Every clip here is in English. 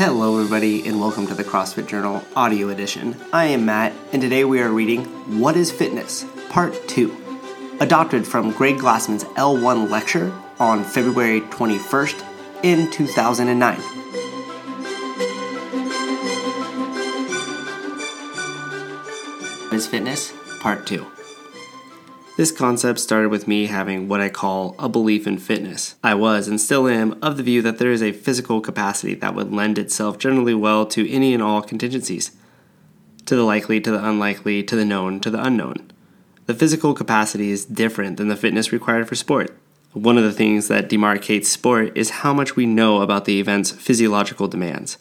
Hello, everybody, and welcome to the CrossFit Journal audio edition. I am Matt, and today we are reading What is Fitness? Part 2, adopted from Greg Glassman's L1 lecture on February 21st in 2009. What is Fitness? Part 2. This concept started with me having what I call a belief in fitness. I was and still am of the view that there is a physical capacity that would lend itself generally well to any and all contingencies to the likely, to the unlikely, to the known, to the unknown. The physical capacity is different than the fitness required for sport. One of the things that demarcates sport is how much we know about the event's physiological demands.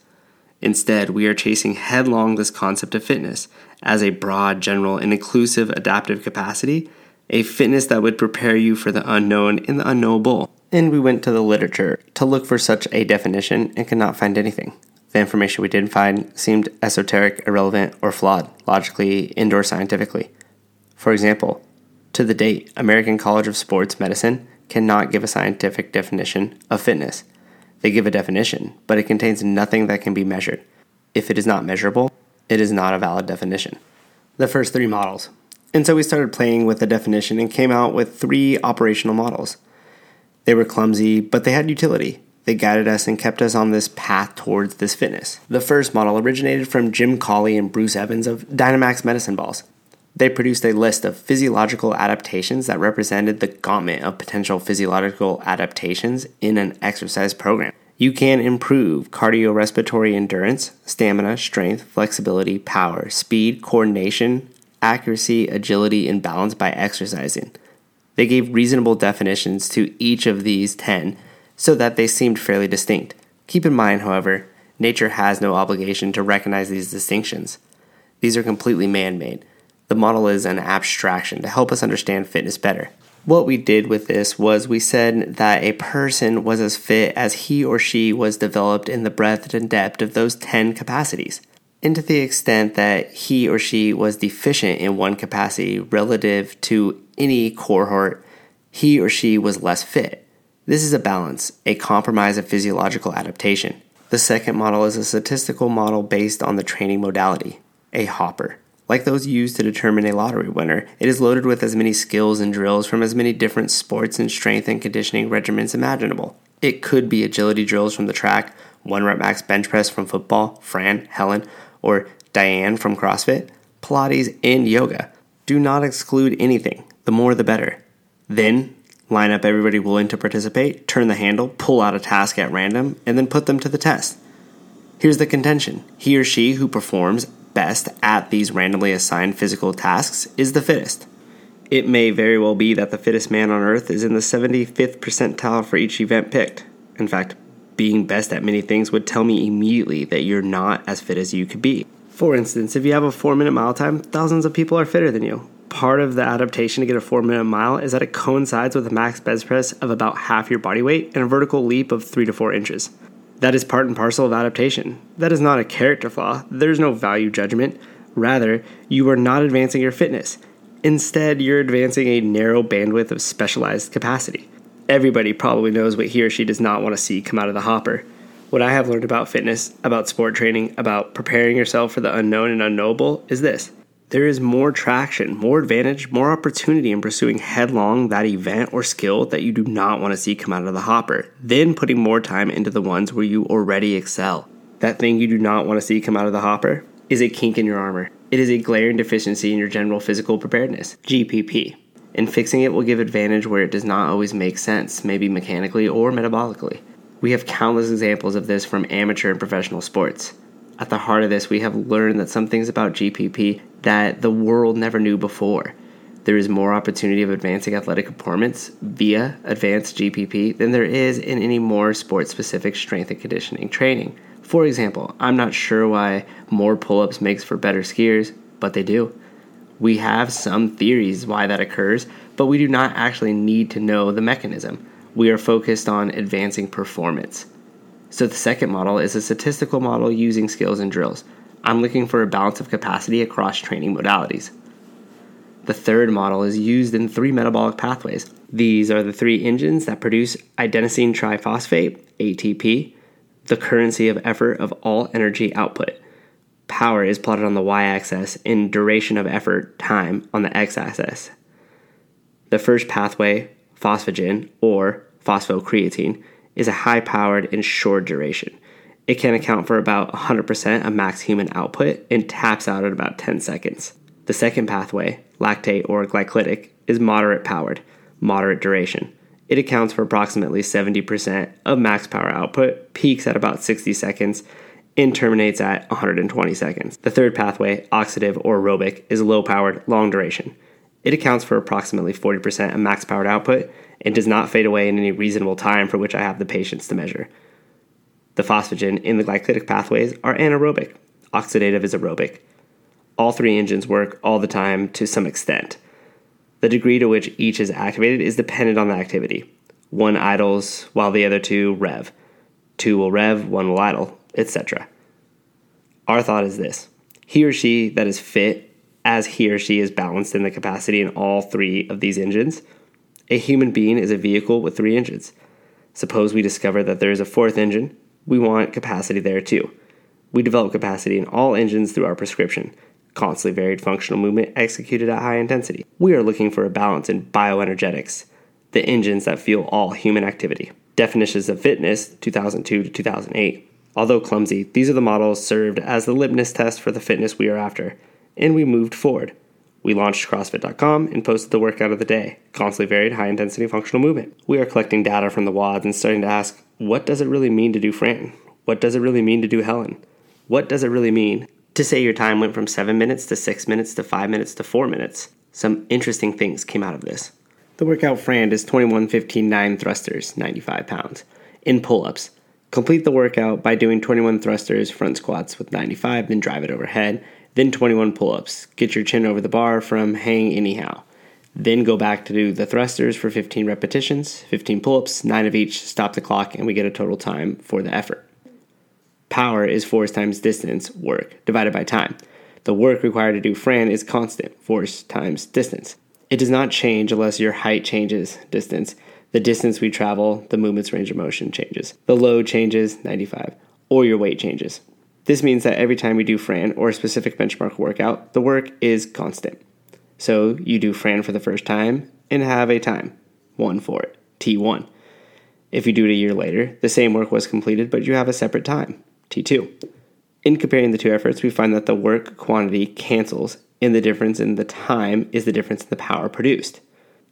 Instead, we are chasing headlong this concept of fitness as a broad, general, and inclusive adaptive capacity a fitness that would prepare you for the unknown and the unknowable. And we went to the literature to look for such a definition and could not find anything. The information we did find seemed esoteric, irrelevant, or flawed, logically and or scientifically. For example, to the date, American College of Sports Medicine cannot give a scientific definition of fitness. They give a definition, but it contains nothing that can be measured. If it is not measurable, it is not a valid definition. The first three models and so we started playing with the definition and came out with three operational models. They were clumsy, but they had utility. They guided us and kept us on this path towards this fitness. The first model originated from Jim Cawley and Bruce Evans of Dynamax Medicine Balls. They produced a list of physiological adaptations that represented the gauntlet of potential physiological adaptations in an exercise program. You can improve cardiorespiratory endurance, stamina, strength, flexibility, power, speed, coordination, accuracy, agility, and balance by exercising. They gave reasonable definitions to each of these 10 so that they seemed fairly distinct. Keep in mind, however, nature has no obligation to recognize these distinctions. These are completely man made. The model is an abstraction to help us understand fitness better. What we did with this was we said that a person was as fit as he or she was developed in the breadth and depth of those 10 capacities and to the extent that he or she was deficient in one capacity relative to any cohort, he or she was less fit. This is a balance, a compromise of physiological adaptation. The second model is a statistical model based on the training modality, a hopper. Like those used to determine a lottery winner, it is loaded with as many skills and drills from as many different sports and strength and conditioning regimens imaginable. It could be agility drills from the track, one rep max bench press from football, Fran, Helen, or Diane from CrossFit, Pilates, and yoga. Do not exclude anything. The more the better. Then line up everybody willing to participate, turn the handle, pull out a task at random, and then put them to the test. Here's the contention he or she who performs best at these randomly assigned physical tasks is the fittest. It may very well be that the fittest man on earth is in the 75th percentile for each event picked. In fact, being best at many things would tell me immediately that you're not as fit as you could be. For instance, if you have a four minute mile time, thousands of people are fitter than you. Part of the adaptation to get a four minute mile is that it coincides with a max bench press of about half your body weight and a vertical leap of three to four inches. That is part and parcel of adaptation. That is not a character flaw. There's no value judgment. Rather, you are not advancing your fitness. Instead, you're advancing a narrow bandwidth of specialized capacity everybody probably knows what he or she does not want to see come out of the hopper. What I have learned about fitness, about sport training, about preparing yourself for the unknown and unknowable is this. There is more traction, more advantage, more opportunity in pursuing headlong that event or skill that you do not want to see come out of the hopper, then putting more time into the ones where you already excel. That thing you do not want to see come out of the hopper is a kink in your armor. It is a glaring deficiency in your general physical preparedness, GPP and fixing it will give advantage where it does not always make sense, maybe mechanically or metabolically. We have countless examples of this from amateur and professional sports. At the heart of this, we have learned that some things about GPP that the world never knew before. There is more opportunity of advancing athletic performance via advanced GPP than there is in any more sport specific strength and conditioning training. For example, I'm not sure why more pull ups makes for better skiers, but they do. We have some theories why that occurs, but we do not actually need to know the mechanism. We are focused on advancing performance. So the second model is a statistical model using skills and drills. I'm looking for a balance of capacity across training modalities. The third model is used in three metabolic pathways. These are the three engines that produce adenosine triphosphate, ATP, the currency of effort of all energy output. Power is plotted on the y axis in duration of effort, time, on the x axis. The first pathway, phosphagen or phosphocreatine, is a high powered and short duration. It can account for about 100% of max human output and taps out at about 10 seconds. The second pathway, lactate or glycolytic, is moderate powered, moderate duration. It accounts for approximately 70% of max power output, peaks at about 60 seconds, and terminates at 120 seconds. The third pathway, oxidative or aerobic, is low powered, long duration. It accounts for approximately 40% of max powered output and does not fade away in any reasonable time for which I have the patience to measure. The phosphagen in the glycolytic pathways are anaerobic. Oxidative is aerobic. All three engines work all the time to some extent. The degree to which each is activated is dependent on the activity. One idles while the other two rev. Two will rev, one will idle, etc. Our thought is this he or she that is fit as he or she is balanced in the capacity in all three of these engines. A human being is a vehicle with three engines. Suppose we discover that there is a fourth engine, we want capacity there too. We develop capacity in all engines through our prescription constantly varied functional movement executed at high intensity. We are looking for a balance in bioenergetics, the engines that fuel all human activity. Definitions of fitness, 2002 to 2008. Although clumsy, these are the models served as the litmus test for the fitness we are after, and we moved forward. We launched CrossFit.com and posted the workout of the day, constantly varied high intensity functional movement. We are collecting data from the WODs and starting to ask, what does it really mean to do Fran? What does it really mean to do Helen? What does it really mean to say your time went from seven minutes to six minutes to five minutes to four minutes. Some interesting things came out of this. The workout Fran is 21 15 9 thrusters, 95 pounds. In pull ups, complete the workout by doing 21 thrusters, front squats with 95, then drive it overhead, then 21 pull ups. Get your chin over the bar from hang anyhow. Then go back to do the thrusters for 15 repetitions, 15 pull ups, 9 of each, stop the clock, and we get a total time for the effort. Power is force times distance work divided by time. The work required to do Fran is constant, force times distance. It does not change unless your height changes distance. The distance we travel, the movement's range of motion changes. The load changes, 95, or your weight changes. This means that every time we do Fran or a specific benchmark workout, the work is constant. So you do Fran for the first time and have a time, one for it, T1. If you do it a year later, the same work was completed, but you have a separate time, T2. In comparing the two efforts, we find that the work quantity cancels, and the difference in the time is the difference in the power produced.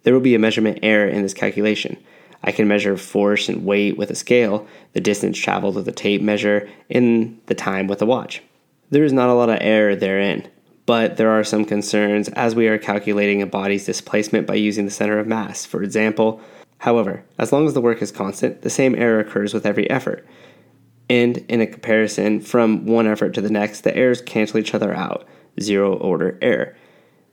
There will be a measurement error in this calculation. I can measure force and weight with a scale, the distance traveled with a tape measure, and the time with a watch. There is not a lot of error therein, but there are some concerns as we are calculating a body's displacement by using the center of mass, for example. However, as long as the work is constant, the same error occurs with every effort and in a comparison from one effort to the next, the errors cancel each other out, zero order error.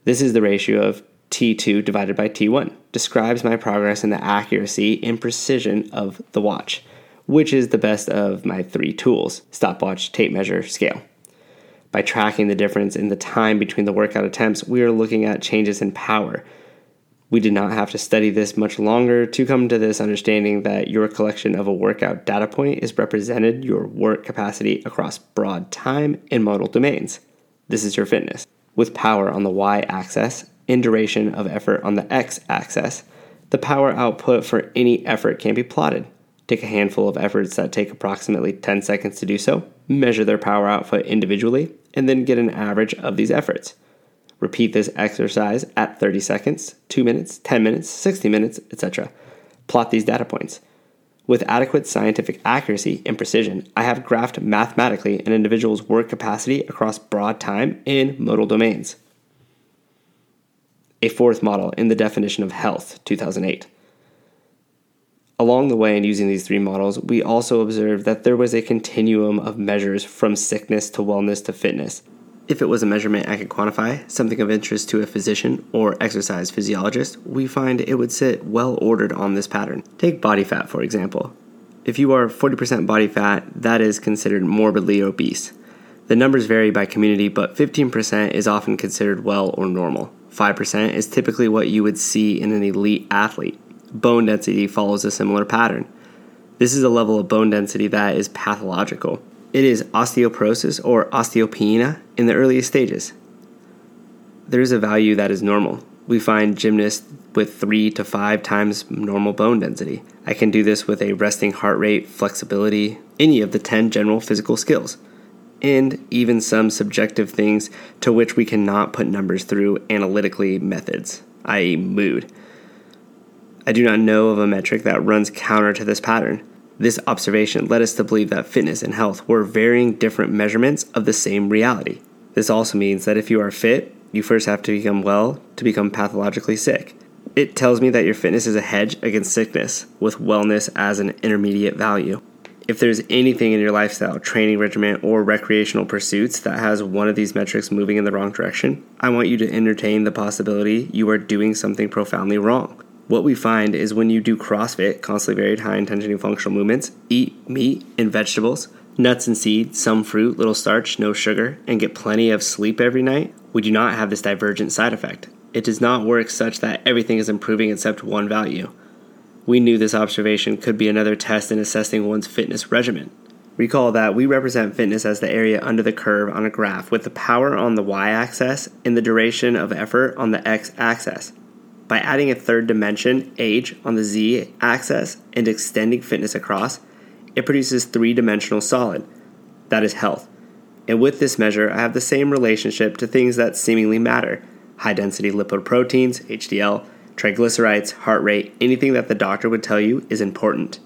This is the ratio of T2 divided by T1, describes my progress in the accuracy and precision of the watch, which is the best of my three tools stopwatch, tape measure, scale. By tracking the difference in the time between the workout attempts, we are looking at changes in power, we did not have to study this much longer to come to this understanding that your collection of a workout data point is represented your work capacity across broad time and modal domains. This is your fitness. With power on the y axis and duration of effort on the x axis, the power output for any effort can be plotted. Take a handful of efforts that take approximately 10 seconds to do so, measure their power output individually, and then get an average of these efforts. Repeat this exercise at 30 seconds, 2 minutes, 10 minutes, 60 minutes, etc. Plot these data points. With adequate scientific accuracy and precision, I have graphed mathematically an individual's work capacity across broad time and modal domains. A fourth model in the definition of health, 2008. Along the way, in using these three models, we also observed that there was a continuum of measures from sickness to wellness to fitness if it was a measurement I could quantify, something of interest to a physician or exercise physiologist, we find it would sit well ordered on this pattern. Take body fat, for example. If you are 40% body fat, that is considered morbidly obese. The numbers vary by community, but 15% is often considered well or normal. 5% is typically what you would see in an elite athlete. Bone density follows a similar pattern. This is a level of bone density that is pathological. It is osteoporosis or osteopenia in the earliest stages. There is a value that is normal. We find gymnasts with three to five times normal bone density. I can do this with a resting heart rate, flexibility, any of the 10 general physical skills, and even some subjective things to which we cannot put numbers through analytically methods, i.e., mood. I do not know of a metric that runs counter to this pattern. This observation led us to believe that fitness and health were varying different measurements of the same reality. This also means that if you are fit, you first have to become well to become pathologically sick. It tells me that your fitness is a hedge against sickness, with wellness as an intermediate value. If there's anything in your lifestyle, training regimen, or recreational pursuits that has one of these metrics moving in the wrong direction, I want you to entertain the possibility you are doing something profoundly wrong. What we find is when you do CrossFit, constantly varied high intensity functional movements, eat meat and vegetables, nuts and seeds, some fruit, little starch, no sugar, and get plenty of sleep every night, we do not have this divergent side effect. It does not work such that everything is improving except one value. We knew this observation could be another test in assessing one's fitness regimen. Recall that we represent fitness as the area under the curve on a graph with the power on the y axis and the duration of effort on the x axis. By adding a third dimension, age, on the z axis and extending fitness across, it produces three dimensional solid. That is health. And with this measure, I have the same relationship to things that seemingly matter high density lipoproteins, HDL, triglycerides, heart rate, anything that the doctor would tell you is important.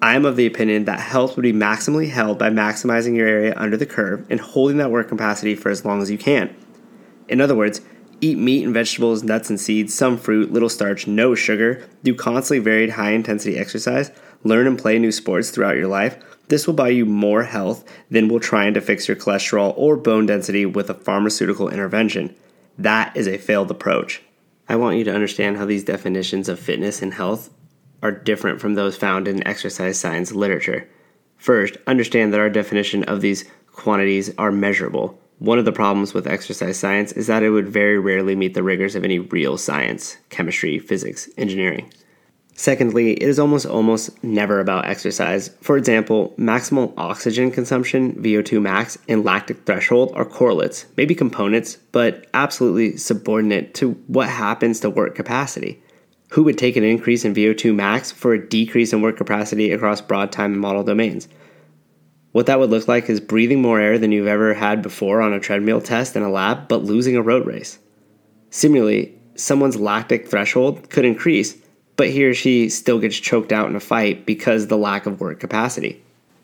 I am of the opinion that health would be maximally held by maximizing your area under the curve and holding that work capacity for as long as you can. In other words, eat meat and vegetables, nuts and seeds, some fruit, little starch, no sugar, do constantly varied high intensity exercise, learn and play new sports throughout your life. This will buy you more health than will trying to fix your cholesterol or bone density with a pharmaceutical intervention. That is a failed approach. I want you to understand how these definitions of fitness and health are different from those found in exercise science literature. First, understand that our definition of these quantities are measurable. One of the problems with exercise science is that it would very rarely meet the rigors of any real science, chemistry, physics, engineering. Secondly, it is almost almost never about exercise. For example, maximal oxygen consumption, VO2 max, and lactic threshold are correlates, maybe components, but absolutely subordinate to what happens to work capacity. Who would take an increase in VO2 max for a decrease in work capacity across broad time and modal domains? What that would look like is breathing more air than you've ever had before on a treadmill test in a lab, but losing a road race. Similarly, someone's lactic threshold could increase but he or she still gets choked out in a fight because the lack of work capacity.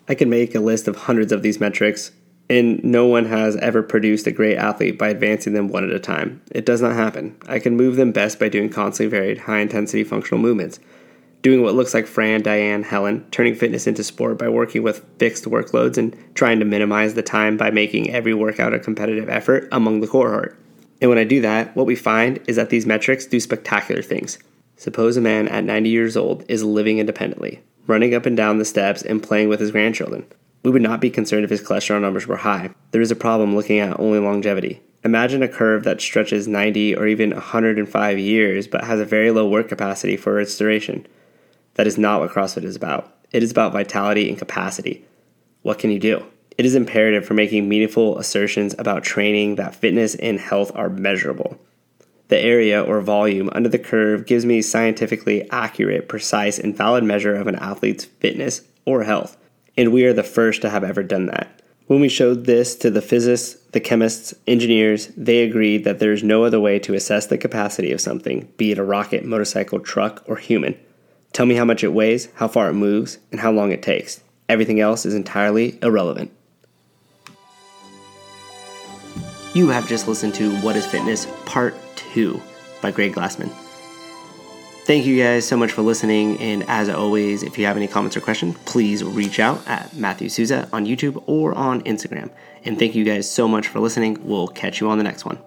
I can make a list of hundreds of these metrics, and no one has ever produced a great athlete by advancing them one at a time. It does not happen. I can move them best by doing constantly varied, high intensity functional movements, doing what looks like Fran, Diane, Helen, turning fitness into sport by working with fixed workloads and trying to minimize the time by making every workout a competitive effort among the cohort. And when I do that, what we find is that these metrics do spectacular things. Suppose a man at 90 years old is living independently, running up and down the steps and playing with his grandchildren. We would not be concerned if his cholesterol numbers were high. There is a problem looking at only longevity. Imagine a curve that stretches 90 or even 105 years but has a very low work capacity for its duration. That is not what CrossFit is about. It is about vitality and capacity. What can you do? It is imperative for making meaningful assertions about training that fitness and health are measurable. The area or volume under the curve gives me scientifically accurate, precise, and valid measure of an athlete's fitness or health, and we are the first to have ever done that. When we showed this to the physicists, the chemists, engineers, they agreed that there is no other way to assess the capacity of something, be it a rocket, motorcycle, truck, or human. Tell me how much it weighs, how far it moves, and how long it takes. Everything else is entirely irrelevant. You have just listened to What is Fitness Part 2 by Greg Glassman. Thank you guys so much for listening. And as always, if you have any comments or questions, please reach out at Matthew Souza on YouTube or on Instagram. And thank you guys so much for listening. We'll catch you on the next one.